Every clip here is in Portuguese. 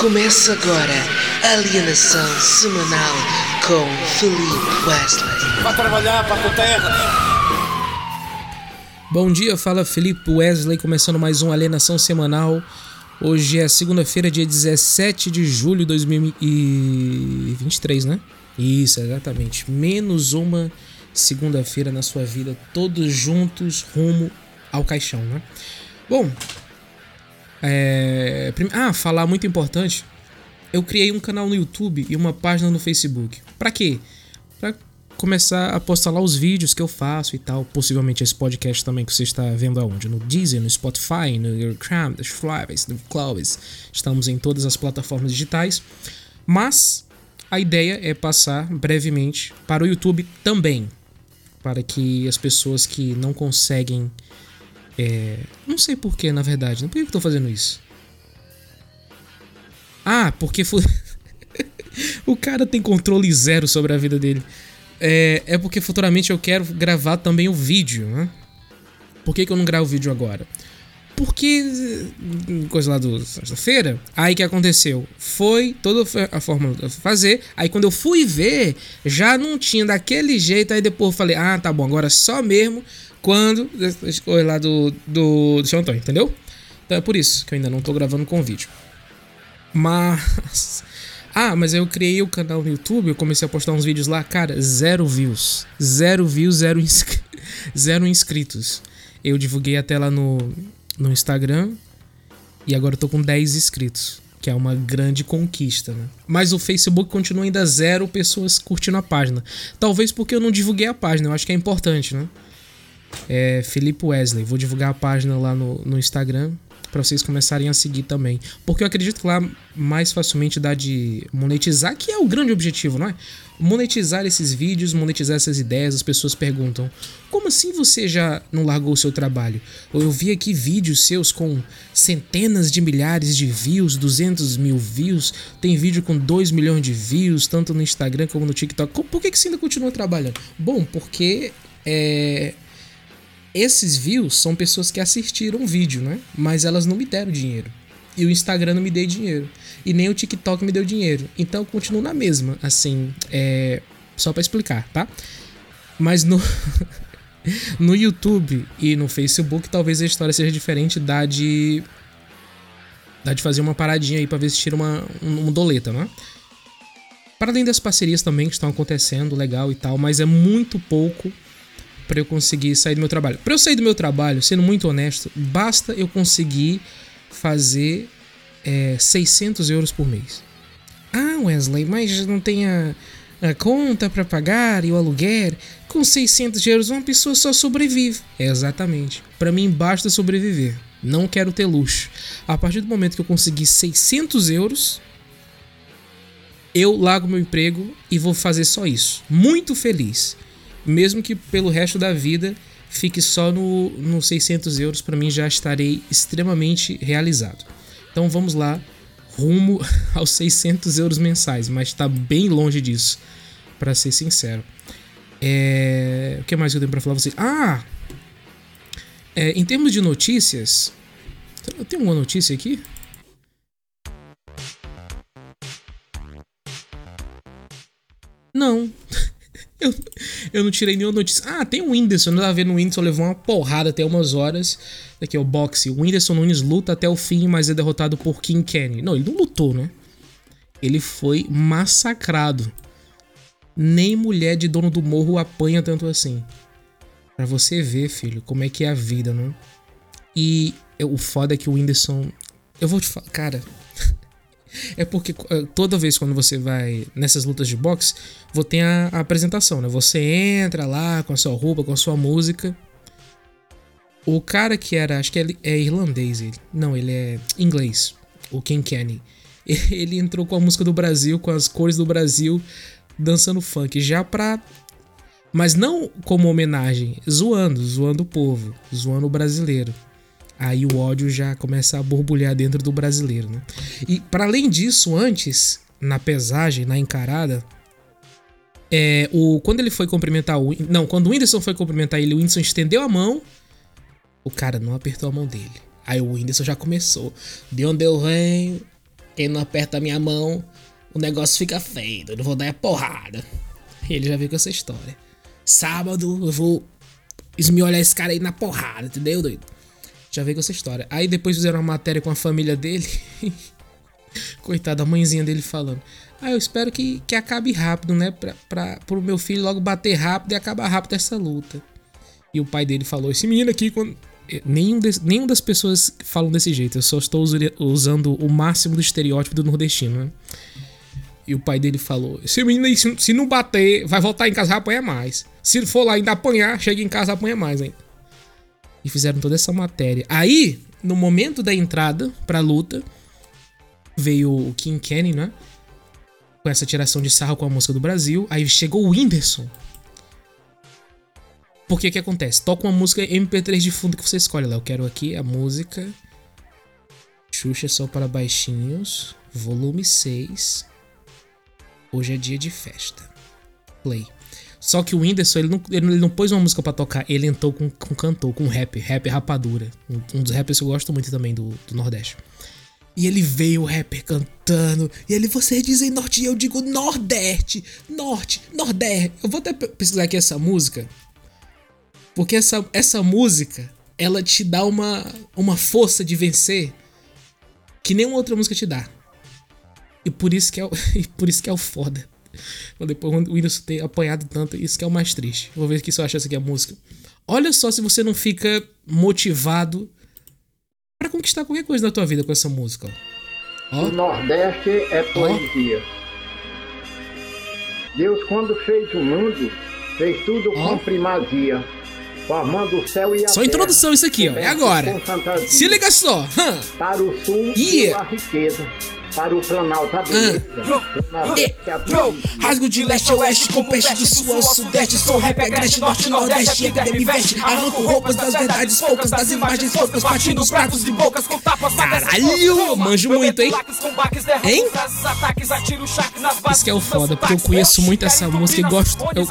Começa agora Alienação Semanal com Felipe Wesley. Vai trabalhar para a terra. Bom dia, fala Felipe Wesley, começando mais um Alienação Semanal. Hoje é segunda-feira, dia 17 de julho de 2023, né? Isso, exatamente. Menos uma segunda-feira na sua vida, todos juntos rumo ao caixão, né? Bom, é... ah, falar muito importante. Eu criei um canal no YouTube e uma página no Facebook. Para quê? Para começar a postar lá os vídeos que eu faço e tal. Possivelmente esse podcast também que você está vendo aonde? No Deezer, no Spotify, no Cram, no Flies, no Clovis. Estamos em todas as plataformas digitais. Mas a ideia é passar brevemente para o YouTube também. Para que as pessoas que não conseguem é, não sei porquê, na verdade. Por que eu tô fazendo isso? Ah, porque fu... o cara tem controle zero sobre a vida dele. É, é porque futuramente eu quero gravar também o vídeo, né? Por que, que eu não gravo o vídeo agora? Porque. Coisa lá do sexta-feira. Aí que aconteceu? Foi toda a forma de fazer. Aí quando eu fui ver, já não tinha daquele jeito. Aí depois eu falei: ah, tá bom, agora só mesmo quando escolhe lá do, do, do seu Antônio, entendeu? Então é por isso que eu ainda não tô gravando com vídeo. Mas. Ah, mas eu criei o canal no YouTube, eu comecei a postar uns vídeos lá, cara, zero views. Zero views, zero, inscri zero inscritos. Eu divulguei até lá no, no Instagram e agora eu tô com 10 inscritos, que é uma grande conquista, né? Mas o Facebook continua ainda zero pessoas curtindo a página. Talvez porque eu não divulguei a página, eu acho que é importante, né? É Felipe Wesley. Vou divulgar a página lá no, no Instagram para vocês começarem a seguir também. Porque eu acredito que lá mais facilmente dá de monetizar, que é o grande objetivo, não é? Monetizar esses vídeos, monetizar essas ideias. As pessoas perguntam: como assim você já não largou o seu trabalho? Eu vi aqui vídeos seus com centenas de milhares de views, 200 mil views. Tem vídeo com 2 milhões de views, tanto no Instagram como no TikTok. Por que, que você ainda continua trabalhando? Bom, porque é esses views são pessoas que assistiram o vídeo, né? Mas elas não me deram dinheiro. E o Instagram não me deu dinheiro. E nem o TikTok me deu dinheiro. Então eu continuo na mesma, assim, é... só para explicar, tá? Mas no no YouTube e no Facebook talvez a história seja diferente da de dá de fazer uma paradinha aí para ver se tira uma um, doleta, né? Para além das parcerias também que estão acontecendo, legal e tal, mas é muito pouco para eu conseguir sair do meu trabalho. Para eu sair do meu trabalho, sendo muito honesto, basta eu conseguir fazer é, 600 euros por mês. Ah, Wesley, mas não tem a, a conta para pagar e o aluguer. Com 600 euros, uma pessoa só sobrevive. É exatamente. Para mim, basta sobreviver. Não quero ter luxo. A partir do momento que eu conseguir 600 euros, eu largo meu emprego e vou fazer só isso. Muito feliz mesmo que pelo resto da vida fique só no, no 600 euros, para mim já estarei extremamente realizado. Então vamos lá, rumo aos 600 euros mensais, mas está bem longe disso, para ser sincero. É... O que mais eu tenho para falar pra vocês? Ah! É, em termos de notícias, eu tenho uma notícia aqui? Não. Eu, eu não tirei nenhuma notícia. Ah, tem o Whindersson. Eu tava vendo o Whindersson levou uma porrada até umas horas. Daqui é o boxe. O Whindersson Nunes luta até o fim, mas é derrotado por King Kenny. Não, ele não lutou, né? Ele foi massacrado. Nem mulher de dono do morro apanha tanto assim. Pra você ver, filho, como é que é a vida, né? E o foda é que o Whindersson. Eu vou te falar, cara. É porque eh, toda vez quando você vai nessas lutas de boxe, você tem a, a, apresentação, né? Você entra lá com a sua roupa, com a sua música. O cara que era, acho que é, é irlandês ele. Não, ele é inglês. O Ken Kenny. Ele entrou com a música do Brasil, com as cores do Brasil, dançando funk, já pra. Mas não como homenagem, zoando, zoando o povo, zoando o brasileiro aí o ódio já começa a borbulhar dentro do brasileiro, né? E para além disso, antes, na pesagem, na encarada, é, o, quando ele foi cumprimentar o. Não, quando o Whindersson foi cumprimentar ele, o Whindersson estendeu a mão, o cara não apertou a mão dele. Aí o Whindersson já começou. De onde eu venho, Quem não aperta a minha mão, o negócio fica feio. Eu não vou dar a porrada. E ele já veio com essa história. Sábado eu vou esmiolhar esse cara aí na porrada, entendeu, doido? Já veio com essa história. Aí depois fizeram uma matéria com a família dele. Coitada, a mãezinha dele falando. Ah, eu espero que, que acabe rápido, né? Pra, pra, pro meu filho logo bater rápido e acabar rápido essa luta. E o pai dele falou: Esse menino aqui, quando. Nenhum, de, nenhum das pessoas falam desse jeito. Eu só estou usando o máximo do estereótipo do nordestino, né? E o pai dele falou: Esse menino aí, se, se não bater, vai voltar em casa e apanhar mais. Se for lá ainda apanhar, chega em casa e apanha mais ainda. E fizeram toda essa matéria. Aí, no momento da entrada pra luta, veio o King Kenny, né? Com essa tiração de sarro com a música do Brasil. Aí chegou o Whindersson. Por que que acontece? Toca uma música MP3 de fundo que você escolhe lá. Eu quero aqui a música Xuxa só para baixinhos, volume 6. Hoje é dia de festa. Play. Só que o Whindersson, ele não, ele não pôs uma música para tocar, ele entrou com, com cantor, com rap, rap rapadura. Um, um dos rappers que eu gosto muito também do, do Nordeste. E ele veio o rapper cantando. E ele, vocês dizem norte e eu digo nordeste. Norte, nordeste. Eu vou até pesquisar aqui essa música. Porque essa, essa música, ela te dá uma, uma força de vencer que nenhuma outra música te dá. E por isso que é o, por isso que é o foda. Depois o Whindersson ter apanhado tanto, isso que é o mais triste. Vou ver aqui se eu acho essa aqui a música. Olha só se você não fica motivado para conquistar qualquer coisa na tua vida com essa música. Ó. O Nordeste é poesia. Ó. Deus, quando fez o mundo, fez tudo ó. com primazia. Formando o céu e a Só introdução isso aqui, ó. É agora. Se liga só. Hum. Para o sul, yeah. a riqueza para o Planalto. A beleza. Rasgo de leste a oeste, com peste de sul ao sudeste. Sou rap agreste, norte nordeste, EPD me veste. Arranco roupas das verdades poucas, das imagens poucas, partindo os pratos de bocas com tapas. Caralho, manjo muito, hein? Hein? Isso que é o foda, porque eu conheço muito essa música e gosto. Eu...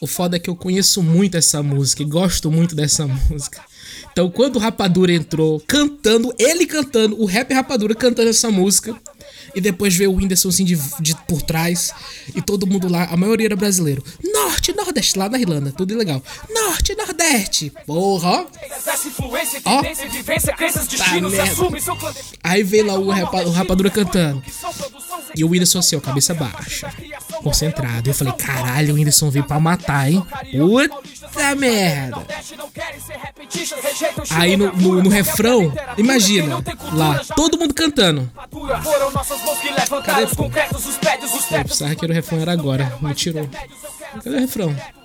O foda é que eu conheço muito essa música e gosto muito dessa música. Então, quando o Rapadura entrou cantando, ele cantando, o rap Rapadura cantando essa música, e depois veio o Whindersson assim de, de, por trás, e todo mundo lá, a maioria era brasileiro. Norte, Nordeste, lá na Irlanda, tudo legal. Norte, Nordeste, porra, ó. Ó. Tá merda. Aí veio lá o, rapa, o Rapadura cantando. E o Whindersson assim, ó, cabeça baixa, concentrado. Eu falei, caralho, o Whindersson veio pra matar, hein? Puta merda. Aí no, no, no refrão, imagina, lá, todo mundo cantando. Precisava que o refrão era agora, me tirou. Cadê o refrão?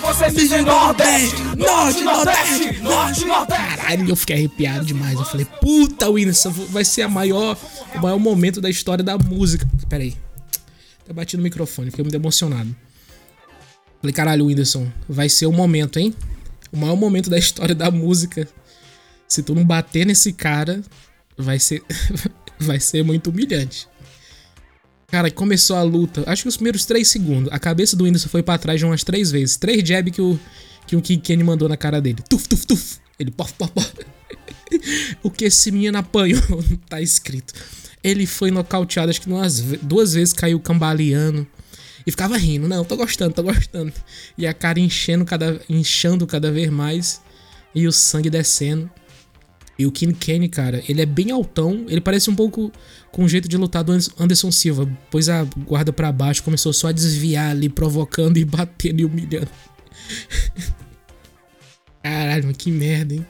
Nordeste, Nordeste, Norte, Nordeste, Norte, Nordeste. Caralho, eu fiquei arrepiado demais. Eu falei, puta, Whindersson, vai ser a maior, o maior momento da história da música. Pera aí. Até bati no microfone, fiquei muito emocionado. Falei, caralho, Whindersson, vai ser o momento, hein? O maior momento da história da música. Se tu não bater nesse cara, vai ser. vai ser muito humilhante. Cara, começou a luta. Acho que os primeiros 3 segundos. A cabeça do Whindersson foi para trás de umas 3 vezes. Três jab que o, que o King Kenny mandou na cara dele. Tuf, tuf, tuf. Ele pof, pof, pof. o que esse menino apanhou, tá escrito. Ele foi nocauteado, acho que umas, duas vezes caiu cambaleando. E ficava rindo. Não, tô gostando, tô gostando. E a cara enchendo cada, inchando cada vez mais. E o sangue descendo. E o King Kenny, cara, ele é bem altão. Ele parece um pouco com o jeito de lutar do Anderson Silva. Pôs a guarda para baixo, começou só a desviar ali, provocando e batendo e humilhando. Caralho, que merda, hein?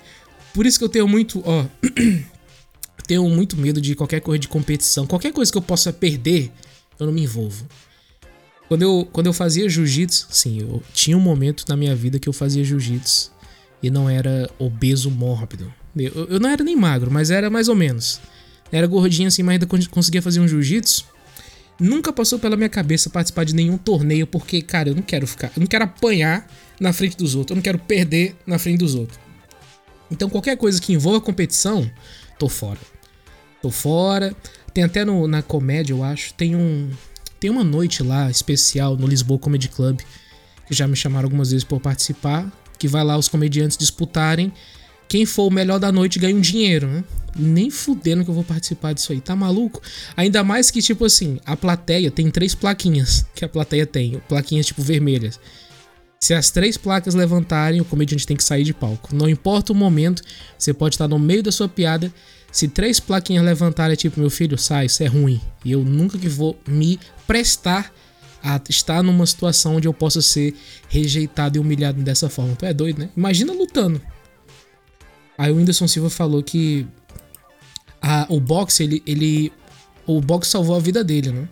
Por isso que eu tenho muito, ó. tenho muito medo de qualquer coisa de competição. Qualquer coisa que eu possa perder, eu não me envolvo. Quando eu, quando eu fazia jiu-jitsu, sim, eu tinha um momento na minha vida que eu fazia jiu-jitsu e não era obeso mórbido Eu, eu não era nem magro, mas era mais ou menos. Era gordinho assim, mas ainda conseguia fazer um jiu-jitsu. Nunca passou pela minha cabeça participar de nenhum torneio, porque, cara, eu não quero ficar. Eu não quero apanhar na frente dos outros. Eu não quero perder na frente dos outros. Então, qualquer coisa que envolva competição, tô fora. Tô fora. Tem até no, na comédia, eu acho, tem um. Tem uma noite lá especial no Lisboa Comedy Club, que já me chamaram algumas vezes por participar, que vai lá os comediantes disputarem. Quem for o melhor da noite ganha um dinheiro, né? Nem fudendo que eu vou participar disso aí, tá maluco? Ainda mais que, tipo assim, a plateia tem três plaquinhas que a plateia tem, plaquinhas tipo vermelhas. Se as três placas levantarem, o comediante tem que sair de palco. Não importa o momento, você pode estar no meio da sua piada. Se três plaquinhas levantarem, é tipo, meu filho, sai, isso é ruim. E eu nunca que vou me prestar a estar numa situação onde eu possa ser rejeitado e humilhado dessa forma. Tu é doido, né? Imagina lutando. Aí o Whindersson Silva falou que a, o boxe, ele, ele. O boxe salvou a vida dele, né?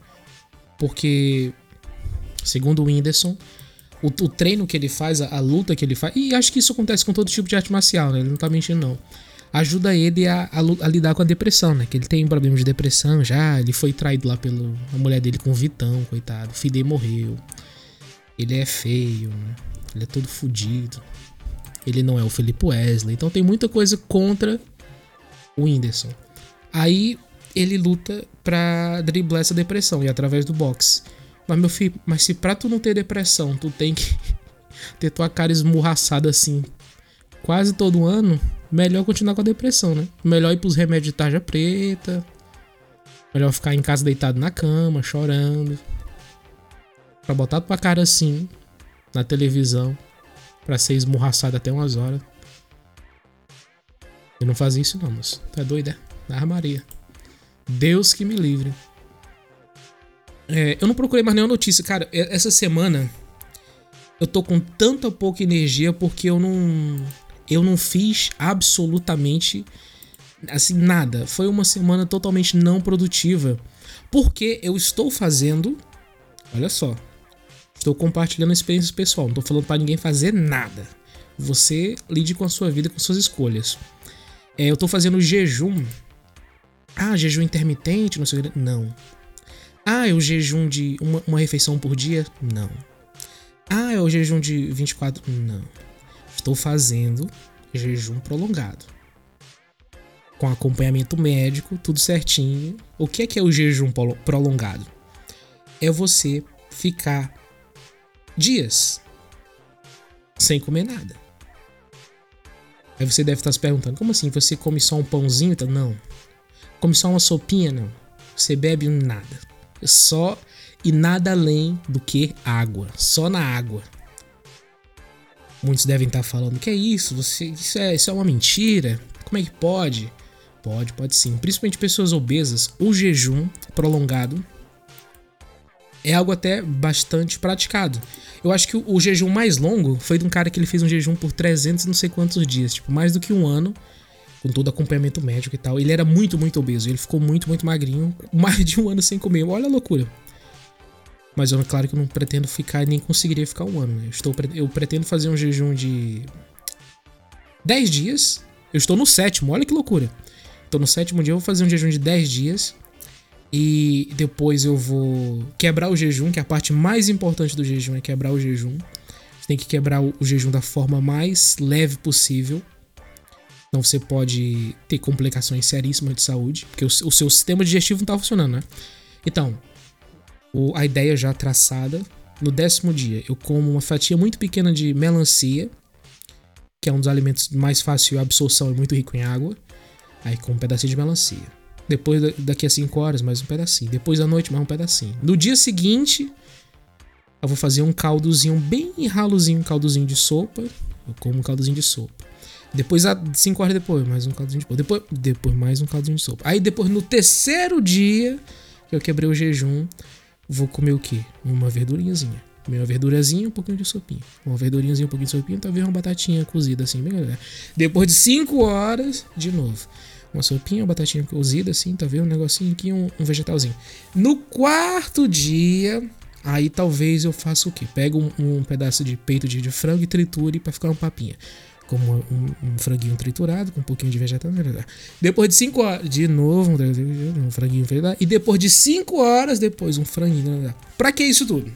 Porque, segundo o Whindersson, o, o treino que ele faz, a, a, luta que ele faz, e acho que isso acontece com todo tipo de arte marcial, né? Ele não tá mentindo, não. Ajuda ele a, a, lidar com a depressão, né? Que ele tem problemas de depressão já. Ele foi traído lá pela mulher dele com o Vitão, coitado. O dele morreu. Ele é feio, né? Ele é todo fudido. Ele não é o Felipe Wesley. Então tem muita coisa contra o Whindersson. Aí ele luta pra driblar essa depressão e através do boxe. Mas, meu filho, mas se pra tu não ter depressão, tu tem que ter tua cara esmurraçada assim quase todo ano, melhor continuar com a depressão, né? Melhor ir pros remédios de tarja preta. Melhor ficar em casa deitado na cama, chorando. Pra botar tua cara assim, na televisão, pra ser esmurraçado até umas horas. Eu não fazia isso não, moço. Tá doido, é? Na armaria. Deus que me livre. É, eu não procurei mais nenhuma notícia. Cara, essa semana eu tô com tanta pouca energia porque eu não. Eu não fiz absolutamente assim nada. Foi uma semana totalmente não produtiva. Porque eu estou fazendo. Olha só. Estou compartilhando experiências pessoal. Não tô falando para ninguém fazer nada. Você lide com a sua vida, com suas escolhas. É, eu tô fazendo jejum. Ah, jejum intermitente, não sei o que. Não. Ah, é o jejum de uma, uma refeição por dia? Não. Ah, é o jejum de 24? Não. Estou fazendo jejum prolongado. Com acompanhamento médico, tudo certinho. O que é que é o jejum prolongado? É você ficar dias sem comer nada. Aí você deve estar se perguntando: como assim? Você come só um pãozinho? Então, não. Come só uma sopinha? Não. Você bebe nada só e nada além do que água, só na água. Muitos devem estar falando que é isso, você, isso é, isso é uma mentira. Como é que pode? Pode, pode sim. Principalmente pessoas obesas, o jejum prolongado é algo até bastante praticado. Eu acho que o, o, jejum mais longo foi de um cara que ele fez um jejum por 300 não sei quantos dias, tipo, mais do que um ano com todo acompanhamento médico e tal. Ele era muito, muito obeso. Ele ficou muito, muito magrinho. Mais de um ano sem comer. Olha a loucura. Mas eu, claro que eu não pretendo ficar e nem conseguiria ficar um ano. Né? Eu, estou, eu pretendo fazer um jejum de 10 dias. Eu estou no sétimo, olha que loucura. Então no sétimo dia eu vou fazer um jejum de 10 dias. E depois eu vou quebrar o jejum, que é a parte mais importante do jejum é quebrar o jejum. Você tem que quebrar o jejum da forma mais leve possível. Então você pode ter complicações seríssimas de saúde, porque o, seu sistema digestivo não está funcionando, né? Então, a ideia já traçada, no décimo dia eu como uma fatia muito pequena de melancia, que é um dos alimentos mais fácil de absorção e muito rico em água. Aí com um pedacinho de melancia. Depois, daqui a 5 horas, mais um pedacinho. Depois da noite, mais um pedacinho. No dia seguinte, eu vou fazer um caldozinho bem ralozinho, um caldozinho de sopa. Eu como um caldozinho de sopa. Depois, 5 horas depois, mais um caldinho de sopa. Depois, depois, mais um caldinho de sopa. Aí depois, no terceiro dia que eu quebrei o jejum, vou comer o quê? Uma verdurinhazinha. Comer uma verdurazinha um pouquinho de sopinha. Uma verdurinhazinha, um pouquinho de sopinha, talvez uma batatinha cozida assim, bem galera. Depois de 5 horas, de novo. Uma sopinha, uma batatinha cozida assim, tá vendo? Um negocinho aqui, um, um vegetalzinho. No quarto dia, aí talvez eu faça o quê? Pego um, um pedaço de peito de, de frango e triture para ficar um papinha. como um, um, franguinho triturado com um pouquinho de vegetal. Depois de 5 horas, de novo, um franguinho. E depois de 5 horas, depois um franguinho. Pra que isso tudo?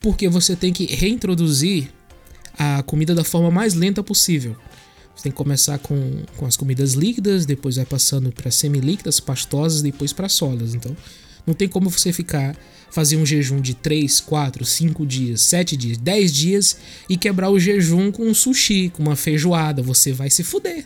Porque você tem que reintroduzir a comida da forma mais lenta possível. Você tem que começar com, com as comidas líquidas, depois vai passando para semilíquidas, pastosas, depois para sólidas. Então, não tem como você ficar fazer um jejum de 3, 4, 5 dias, 7 dias, 10 dias e quebrar o jejum com um sushi, com uma feijoada. Você vai se fuder.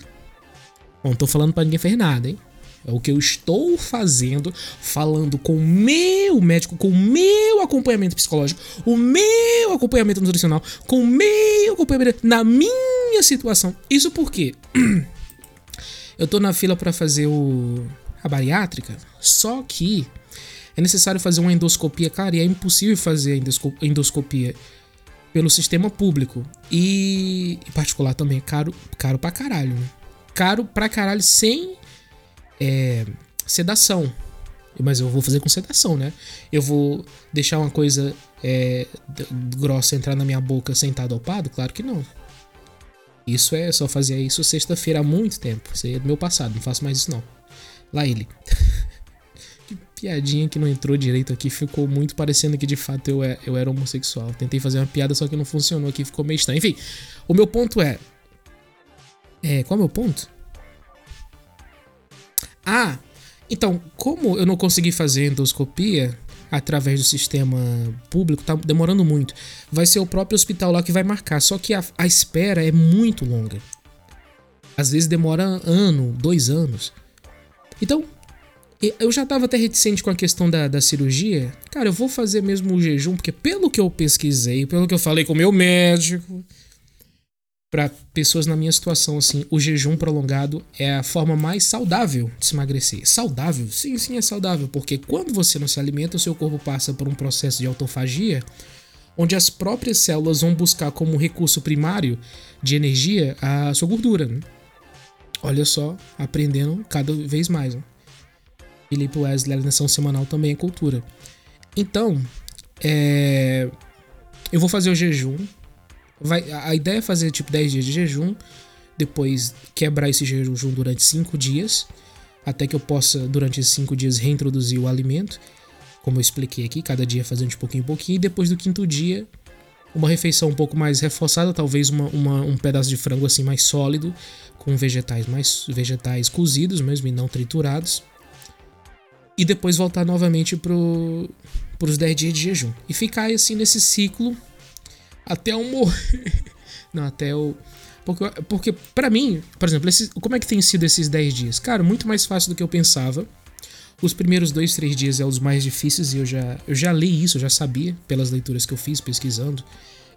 Não tô falando para ninguém fazer nada, hein? É o que eu estou fazendo, falando com o meu médico, com o meu acompanhamento psicológico, o meu acompanhamento nutricional, com o meu acompanhamento na minha situação. Isso porque eu tô na fila para fazer o a bariátrica, só que é necessário fazer uma endoscopia, cara, e é impossível fazer a endoscopia pelo sistema público. E, particular também é caro, caro pra caralho, né? Caro pra caralho sem é, sedação. Mas eu vou fazer com sedação, né? Eu vou deixar uma coisa é, grossa entrar na minha boca sentado ao pado? Claro que não. Isso é só fazia isso sexta-feira há muito tempo. Isso aí é do meu passado, não faço mais isso não. Lá ele. que piadinha que não entrou direito aqui, ficou muito parecendo que de fato eu, é, eu era homossexual. Tentei fazer uma piada, só que não funcionou aqui, ficou meio estranho. Enfim, o meu ponto é. É, qual é o meu ponto? Ah, então, como eu não consegui fazer endoscopia através do sistema público, tá demorando muito. Vai ser o próprio hospital lá que vai marcar, só que a, a espera é muito longa. Às vezes demora ano, dois anos. Então, eu já tava até reticente com a questão da, da cirurgia. Cara, eu vou fazer mesmo o jejum, porque pelo que eu pesquisei, pelo que eu falei com o meu médico, para pessoas na minha situação, assim, o jejum prolongado é a forma mais saudável de se emagrecer. Saudável? Sim, sim, é saudável, porque quando você não se alimenta, o seu corpo passa por um processo de autofagia, onde as próprias células vão buscar como recurso primário de energia a sua gordura. Né? Olha só, aprendendo cada vez mais. Né? Felipe Wesley, a nação semanal também é cultura. Então, é... eu vou fazer o jejum Vai, a ideia é fazer tipo 10 dias de jejum, depois quebrar esse jejum durante 5 dias, até que eu possa, durante esses 5 dias, reintroduzir o alimento, como eu expliquei aqui, cada dia fazendo de pouquinho em pouquinho, e depois do quinto dia, uma refeição um pouco mais reforçada, talvez uma, uma, um pedaço de frango assim mais sólido, com vegetais mais vegetais cozidos mesmo e não triturados. E depois voltar novamente para os 10 dias de jejum. E ficar assim nesse ciclo até eu morrer. Não, até eu. Porque, porque para mim, por exemplo, como é que tem sido esses 10 dias? Cara, muito mais fácil do que eu pensava. Os primeiros dois, três dias é os mais difíceis e eu já, eu já li isso, eu já sabia pelas leituras que eu fiz pesquisando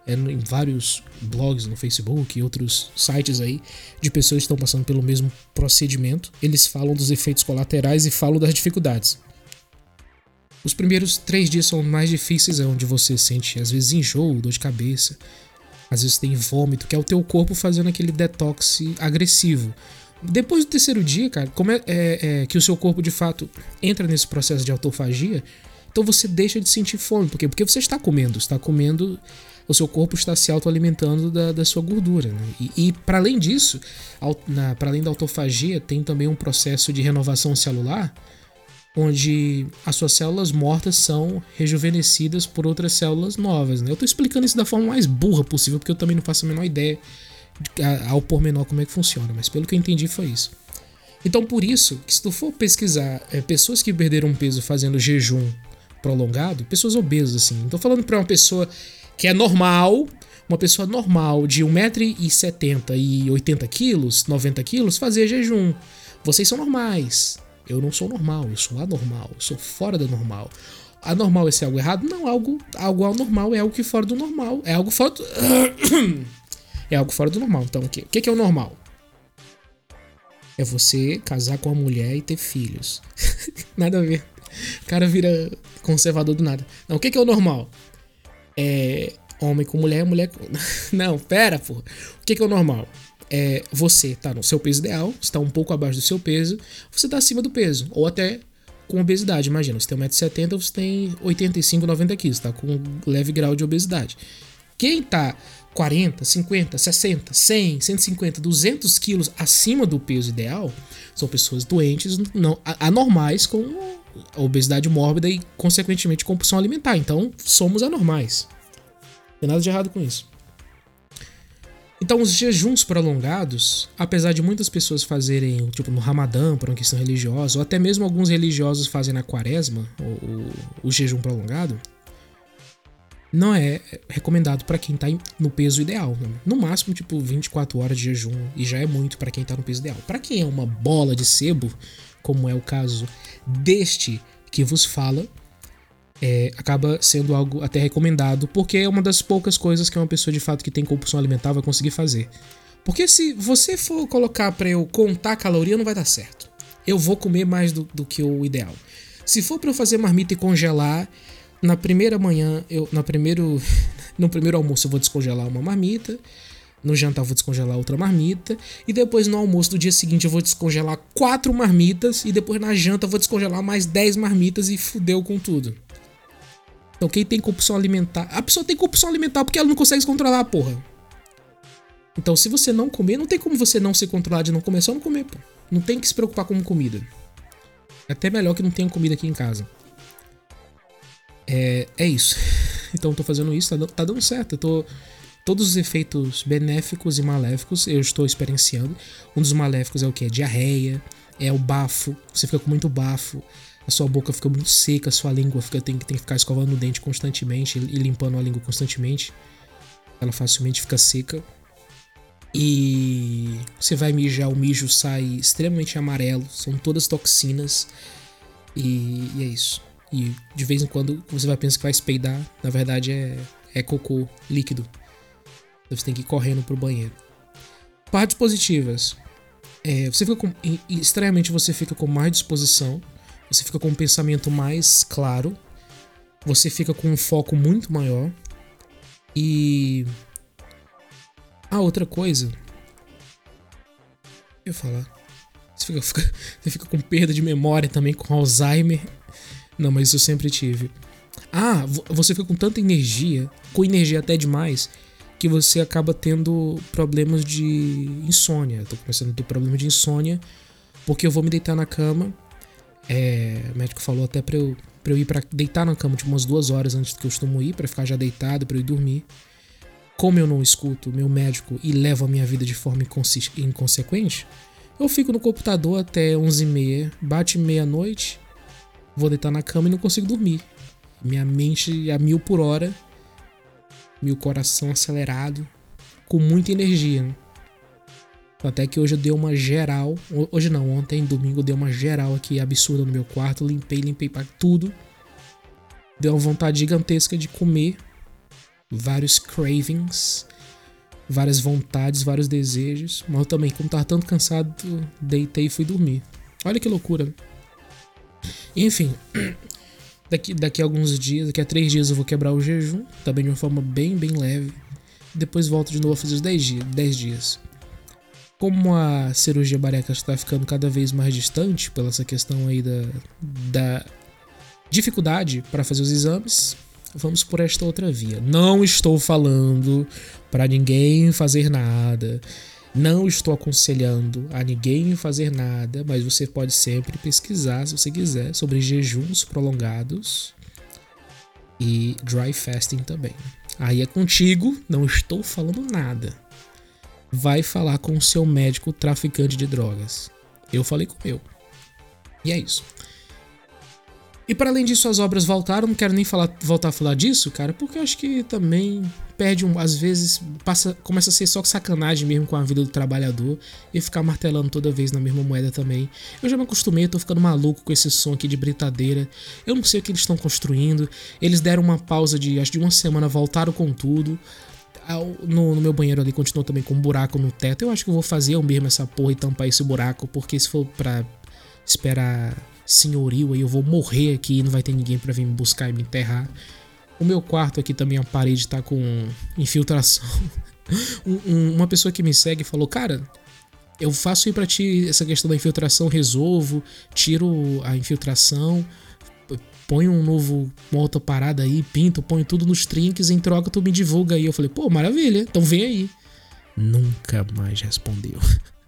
é, em vários blogs no Facebook e outros sites aí de pessoas que estão passando pelo mesmo procedimento. Eles falam dos efeitos colaterais e falam das dificuldades. Os primeiros três dias são mais difíceis, é onde você sente às vezes enjoo, dor de cabeça, às vezes tem vômito, que é o teu corpo fazendo aquele detox agressivo. Depois do terceiro dia, cara, como é, é, é, que o seu corpo de fato entra nesse processo de autofagia, então você deixa de sentir fome. Por quê? Porque você está comendo, está comendo, o seu corpo está se autoalimentando da, da sua gordura. Né? E, e para além disso, para além da autofagia, tem também um processo de renovação celular onde as suas células mortas são rejuvenescidas por outras células novas. Né? Eu estou explicando isso da forma mais burra possível, porque eu também não faço a menor ideia de, ao pormenor como é que funciona, mas pelo que eu entendi foi isso. Então, por isso, que se tu for pesquisar é, pessoas que perderam peso fazendo jejum prolongado, pessoas obesas, assim, tô falando para uma pessoa que é normal, uma pessoa normal de 1,70m e 80kg, 90kg, fazer jejum. Vocês são normais. Eu não sou normal, eu sou anormal, eu sou fora do normal. Anormal é ser algo errado? Não, algo, algo anormal é algo que fora do normal. É algo fora do... é algo fora do normal. Então, o que, o que é o normal? É você casar com uma mulher e ter filhos. nada a ver. O cara vira conservador do nada. Não, o que é o normal? É homem com mulher, mulher com. Não, pera, porra. O que é o normal? É, você está no seu peso ideal, está um pouco abaixo do seu peso, você está acima do peso, ou até com obesidade. Imagina, você tem 1,70m, você tem 85, 90 kg, está com um leve grau de obesidade. Quem tá 40, 50, 60, 100, 150, 200 quilos acima do peso ideal são pessoas doentes, não, anormais com obesidade mórbida e, consequentemente, compulsão alimentar. Então, somos anormais. Não tem nada de errado com isso. Então, os jejuns prolongados, apesar de muitas pessoas fazerem, tipo, no Ramadã, por uma questão religiosa, ou até mesmo alguns religiosos fazem na quaresma, o, o, o jejum prolongado, não é recomendado para quem tá no peso ideal. Né? No máximo, tipo, 24 horas de jejum, e já é muito para quem tá no peso ideal. Para quem é uma bola de sebo, como é o caso deste que vos fala, é, acaba sendo algo até recomendado, porque é uma das poucas coisas que uma pessoa de fato que tem compulsão alimentar vai conseguir fazer. Porque se você for colocar para eu contar caloria, não vai dar certo. Eu vou comer mais do, do que o ideal. Se for para eu fazer marmita e congelar, na primeira manhã, eu na primeiro no primeiro almoço eu vou descongelar uma marmita, no jantar eu vou descongelar outra marmita. E depois no almoço do dia seguinte eu vou descongelar quatro marmitas. E depois na janta eu vou descongelar mais dez marmitas e fudeu com tudo. Então quem tem compulsão alimentar. A pessoa tem compulsão alimentar porque ela não consegue se controlar, porra. Então se você não comer, não tem como você não se controlar de não comer, é só não comer, pô. Não tem que se preocupar com comida. É até melhor que não tenha comida aqui em casa. É, é isso. Então tô fazendo isso, tá, tá dando certo. Eu tô todos os efeitos benéficos e maléficos eu estou experienciando. Um dos maléficos é o que? É diarreia, é o bafo, você fica com muito bafo, a sua boca fica muito seca, a sua língua fica, tem, tem que ficar escovando o dente constantemente e limpando a língua constantemente. Ela facilmente fica seca. E você vai mijar, o mijo sai extremamente amarelo, são todas toxinas. E, e é isso. E de vez em quando você vai pensar que vai espeidar, na verdade é, é cocô líquido. Você tem que ir correndo pro banheiro. Partes positivas. É, você fica com. Estranhamente, você fica com mais disposição. Você fica com um pensamento mais claro. Você fica com um foco muito maior. E. A outra coisa. Eu falar. Você fica, fica, você fica com perda de memória também, com Alzheimer. Não, mas isso eu sempre tive. Ah, você fica com tanta energia, com energia até demais, que você acaba tendo problemas de insônia. Eu tô começando a ter problema de insônia porque eu vou me deitar na cama. É, o médico falou até pra eu, pra eu ir para deitar na cama tipo umas duas horas antes do que eu costumo ir, para ficar já deitado, para eu ir dormir. Como eu não escuto meu médico e levo a minha vida de forma inconsequente, eu fico no computador até 11h30, bate meia-noite, vou deitar na cama e não consigo dormir. Minha mente a mil por hora meu coração acelerado, com muita energia. Né? Até que hoje eu dei uma geral. Hoje não, ontem, domingo, eu dei uma geral aqui absurda no meu quarto. Limpei, limpei para tudo. Deu uma vontade gigantesca de comer. Vários cravings. Várias vontades, vários desejos. Mas eu também, como tava tanto cansado, deitei e fui dormir. Olha que loucura. Enfim, Daqui, daqui a alguns dias, daqui a três dias eu vou quebrar o jejum, também de uma forma bem, bem leve. Depois volto de novo a fazer os 10 dias. 10 dias. Como a cirurgia bariátrica está ficando cada vez mais distante pela essa questão aí da, da dificuldade para fazer os exames, vamos por esta outra via. Não estou falando para ninguém fazer nada. Não estou aconselhando a ninguém fazer nada, mas você pode sempre pesquisar, se você quiser, sobre jejuns prolongados e dry fasting também. Aí é contigo, não estou falando nada. Vai falar com o seu médico traficante de drogas. Eu falei com o meu. E é isso. E para além disso, as obras voltaram. Não quero nem falar, voltar a falar disso, cara, porque eu acho que também perde um, às vezes passa, começa a ser só sacanagem mesmo com a vida do trabalhador e ficar martelando toda vez na mesma moeda também. Eu já me acostumei, eu tô ficando maluco com esse som aqui de britadeira. Eu não sei o que eles estão construindo. Eles deram uma pausa de acho de uma semana, voltaram com tudo. No, no, meu banheiro ali continuou também com um buraco no teto. Eu acho que eu vou fazer eu mesmo essa porra e tampar esse buraco, porque se for pra esperar senhorio aí, eu vou morrer aqui e não vai ter ninguém para vir me buscar e me enterrar. O meu quarto aqui também, a parede tá com infiltração. um, um, uma pessoa que me segue falou, cara, eu faço aí pra ti essa questão da infiltração, resolvo, tiro a infiltração, põe um novo, uma outra parada aí, pinto, põe tudo nos trinks, em troca tu me divulga aí. Eu falei, pô, maravilha, então vem aí. Nunca mais respondeu.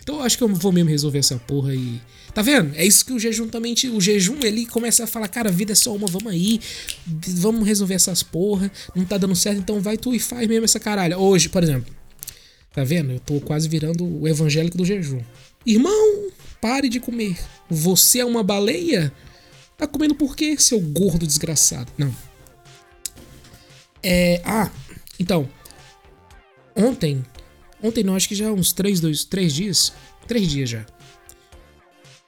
Então eu acho que eu vou mesmo resolver essa porra e. Tá vendo? É isso que o jejum também. O jejum ele começa a falar, cara, a vida é só uma, vamos aí. Vamos resolver essas porra. Não tá dando certo, então vai tu e faz mesmo essa caralho. Hoje, por exemplo. Tá vendo? Eu tô quase virando o evangélico do jejum. Irmão, pare de comer. Você é uma baleia? Tá comendo por quê, seu gordo desgraçado? Não. É. Ah, então. Ontem. Ontem não, acho que já uns 3, 2, 3 dias. 3 dias já.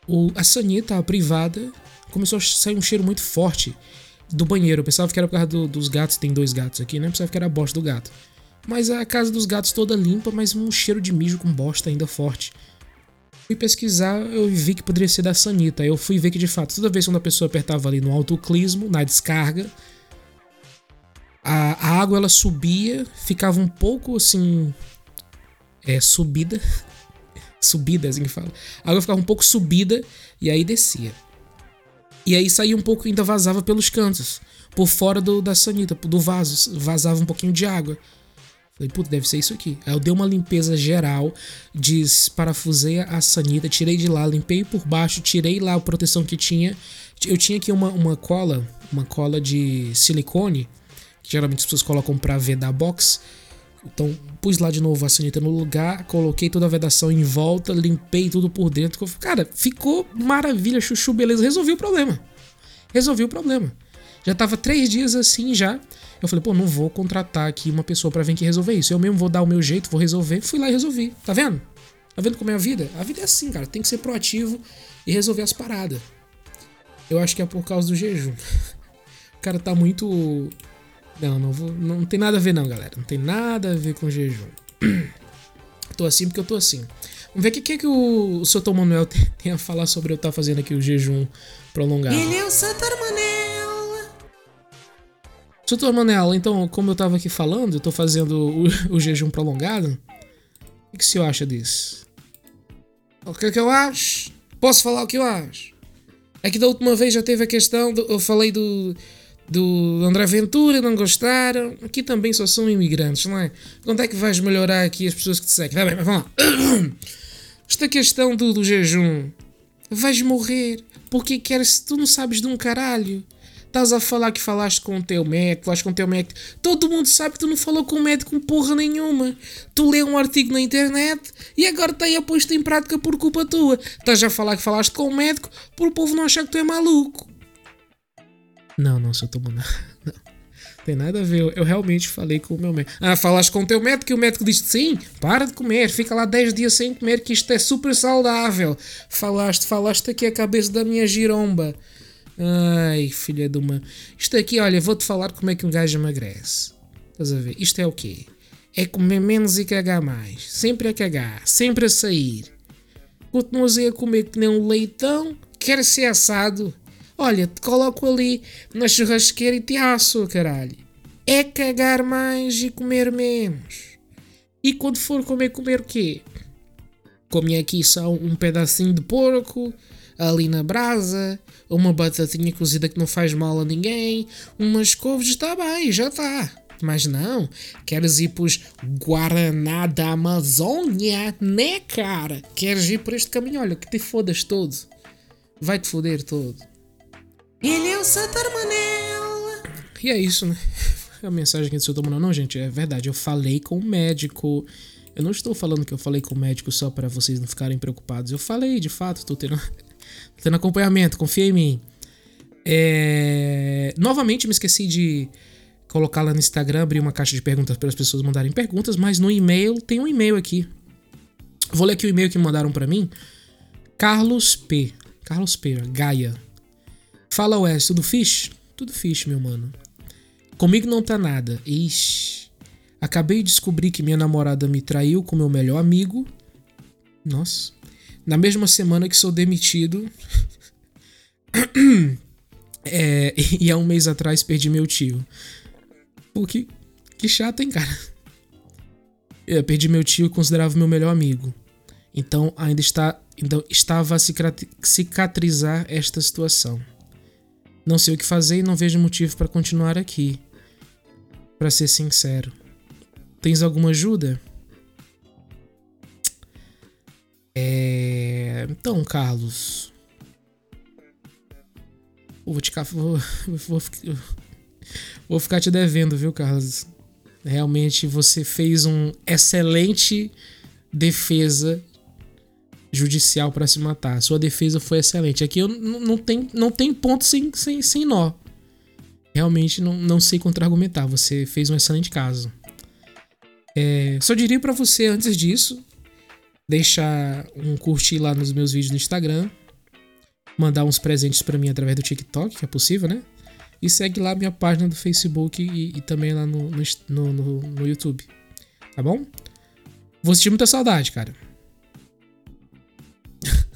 O, a sanita, a privada, começou a sair um cheiro muito forte do banheiro. Eu pensava que era por causa do, dos gatos, tem dois gatos aqui, né? Eu pensava que era a bosta do gato. Mas a casa dos gatos toda limpa, mas um cheiro de mijo com bosta ainda forte. Fui pesquisar, eu vi que poderia ser da sanita. Eu fui ver que de fato, toda vez que uma pessoa apertava ali no autoclismo, na descarga, a, a água ela subia, ficava um pouco assim. É, subida. subida, assim que fala. A água ficava um pouco subida e aí descia. E aí saía um pouco, ainda vazava pelos cantos. Por fora do, da sanita, do vaso. Vazava um pouquinho de água. Falei, puta, deve ser isso aqui. Aí eu dei uma limpeza geral, desparafusei a sanita, tirei de lá, limpei por baixo, tirei lá a proteção que tinha. Eu tinha aqui uma, uma cola, uma cola de silicone, que geralmente as pessoas colocam pra vedar box. Então, pus lá de novo a sanita no lugar, coloquei toda a vedação em volta, limpei tudo por dentro. Cara, ficou maravilha, chuchu, beleza. Resolvi o problema. Resolvi o problema. Já tava três dias assim já. Eu falei, pô, não vou contratar aqui uma pessoa para vir aqui resolver isso. Eu mesmo vou dar o meu jeito, vou resolver. Fui lá e resolvi. Tá vendo? Tá vendo como é a vida? A vida é assim, cara. Tem que ser proativo e resolver as paradas. Eu acho que é por causa do jejum. O cara tá muito. Não, não vou. Não tem nada a ver, não, galera. Não tem nada a ver com jejum. tô assim porque eu tô assim. Vamos ver o que, que, é que o, o Soto Manuel tem a falar sobre eu estar tá fazendo aqui o jejum prolongado. Ele é o Soto. Doutor Manela, então, como eu tava aqui falando, eu tô fazendo o, o jejum prolongado. O que, o senhor acha disso? O que é que eu acho? Posso falar o que eu acho? É que da última vez já teve a questão, do, eu falei do, do André Ventura, não gostaram. Aqui também só são imigrantes, não é? Quando é que vais melhorar aqui as pessoas que te seguem? Tá bem, mas vamos lá. Esta questão do, do jejum. Vais morrer. Porque queres, tu não sabes de um caralho. Estás a falar que falaste com o teu médico, falaste com o teu médico. Todo mundo sabe que tu não falou com o médico porra nenhuma. Tu lê um artigo na internet e agora está aí a posto em prática por culpa tua. Estás a falar que falaste com o médico por o povo não achar que tu é maluco. Não, não, sou tomando. Não. Tem nada a ver. Eu realmente falei com o meu médico. Ah, falaste com o teu médico e o médico disse sim, para de comer, fica lá 10 dias sem comer, que isto é super saudável. Falaste, falaste aqui a cabeça da minha giromba. Ai, filha de uma. Isto aqui, olha, vou-te falar como é que um gajo emagrece. Estás a ver? Isto é o quê? É comer menos e cagar mais. Sempre a cagar, sempre a sair. Continuas a comer que nem um leitão, quer ser assado. Olha, te coloco ali na churrasqueira e te asso, caralho. É cagar mais e comer menos. E quando for comer, comer o quê? Come aqui só um pedacinho de porco, ali na brasa, uma batatinha cozida que não faz mal a ninguém, umas couves, está bem, já está. Mas não, queres ir pros Guaraná da Amazônia, né, cara? Queres ir por este caminho? Olha, que te fodas todo. Vai te foder todo. Ele é o Santar Manel. E é isso, né? A mensagem aqui do seu Manel. Não, gente, é verdade. Eu falei com o médico. Eu não estou falando que eu falei com o médico só para vocês não ficarem preocupados. Eu falei, de fato, estou tendo tendo acompanhamento, confia em mim. É... Novamente me esqueci de colocar lá no Instagram, abrir uma caixa de perguntas para as pessoas mandarem perguntas, mas no e-mail tem um e-mail aqui. Vou ler aqui o e-mail que mandaram para mim. Carlos P. Carlos P. Gaia. Fala Wes, tudo fixe? Tudo fixe, meu mano. Comigo não tá nada. Ixi. Acabei de descobrir que minha namorada me traiu com meu melhor amigo. Nossa na mesma semana que sou demitido. é, e há um mês atrás perdi meu tio. Pô, que, que chato, hein, cara? Eu perdi meu tio e considerava meu melhor amigo. Então ainda está, então, estava a cicatrizar esta situação. Não sei o que fazer e não vejo motivo para continuar aqui. Para ser sincero. Tens alguma ajuda? É... Então, Carlos. vou te vou, vou, vou ficar te devendo, viu, Carlos? Realmente você fez um excelente defesa judicial para se matar. Sua defesa foi excelente. Aqui eu não tem, não tem ponto sem, sem, sem nó. Realmente não, não sei contra-argumentar. Você fez um excelente caso. É, só diria para você antes disso deixar um curtir lá nos meus vídeos no Instagram, mandar uns presentes para mim através do TikTok, que é possível, né? E segue lá minha página do Facebook e, e também lá no no, no, no, YouTube. Tá bom? Vou sentir muita saudade, cara.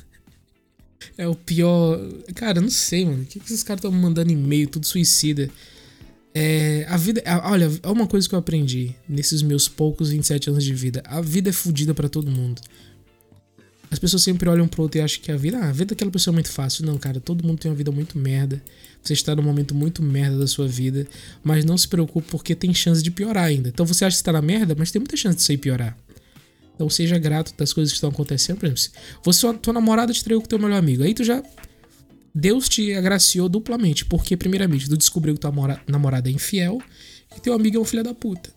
é o pior. Cara, não sei, mano. O que, que esses caras estão mandando e-mail, tudo suicida? É, a vida. Olha, é uma coisa que eu aprendi nesses meus poucos 27 anos de vida. A vida é fodida para todo mundo. As pessoas sempre olham pro outro e acham que a vida. Ah, a vida daquela pessoa é muito fácil. Não, cara, todo mundo tem uma vida muito merda. Você está num momento muito merda da sua vida. Mas não se preocupe porque tem chance de piorar ainda. Então você acha que está na merda, mas tem muita chance de você piorar. Então seja grato das coisas que estão acontecendo. Por exemplo, você, tua namorada te traiu com teu melhor amigo. Aí tu já Deus te agraciou duplamente, porque, primeiramente, tu descobriu que tua namorada é infiel e teu amigo é um filho da puta.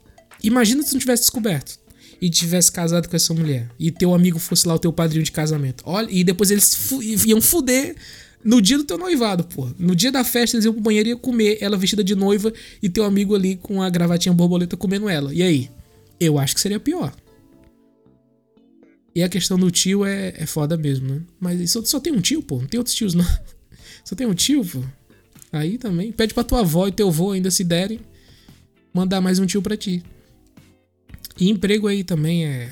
Imagina se tu não tivesse descoberto e tivesse casado com essa mulher e teu amigo fosse lá o teu padrinho de casamento. Olha, e depois eles fu iam fuder no dia do teu noivado, pô. No dia da festa eles iam pro banheiro e iam comer ela vestida de noiva e teu amigo ali com a gravatinha borboleta comendo ela. E aí? Eu acho que seria pior. E a questão do tio é, é foda mesmo, né? Mas só, só tem um tio, pô. Não tem outros tios, não. Só tem um tio, pô. Aí também. Pede pra tua avó e teu avô ainda se derem. Mandar mais um tio pra ti. E emprego aí também é.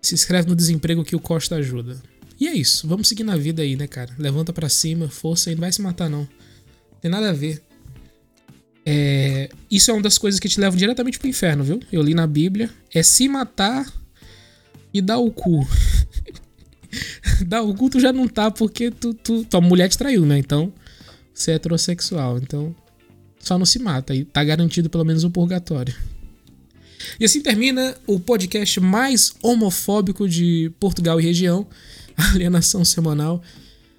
Se inscreve no desemprego que o Costa ajuda. E é isso. Vamos seguir na vida aí, né, cara? Levanta para cima, força aí, não vai se matar, não. Tem nada a ver. É, isso é uma das coisas que te levam diretamente pro inferno, viu? Eu li na Bíblia. É se matar e dar o cu. Dar o cu tu já não tá porque tu, tu, tua mulher te traiu, né? Então, você é heterossexual. Então, só não se mata. E tá garantido pelo menos um purgatório. E assim termina o podcast mais homofóbico de Portugal e região, Alienação Semanal.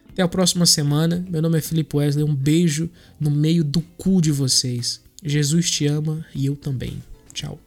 Até a próxima semana. Meu nome é Felipe Wesley. Um beijo no meio do cu de vocês. Jesus te ama e eu também. Tchau.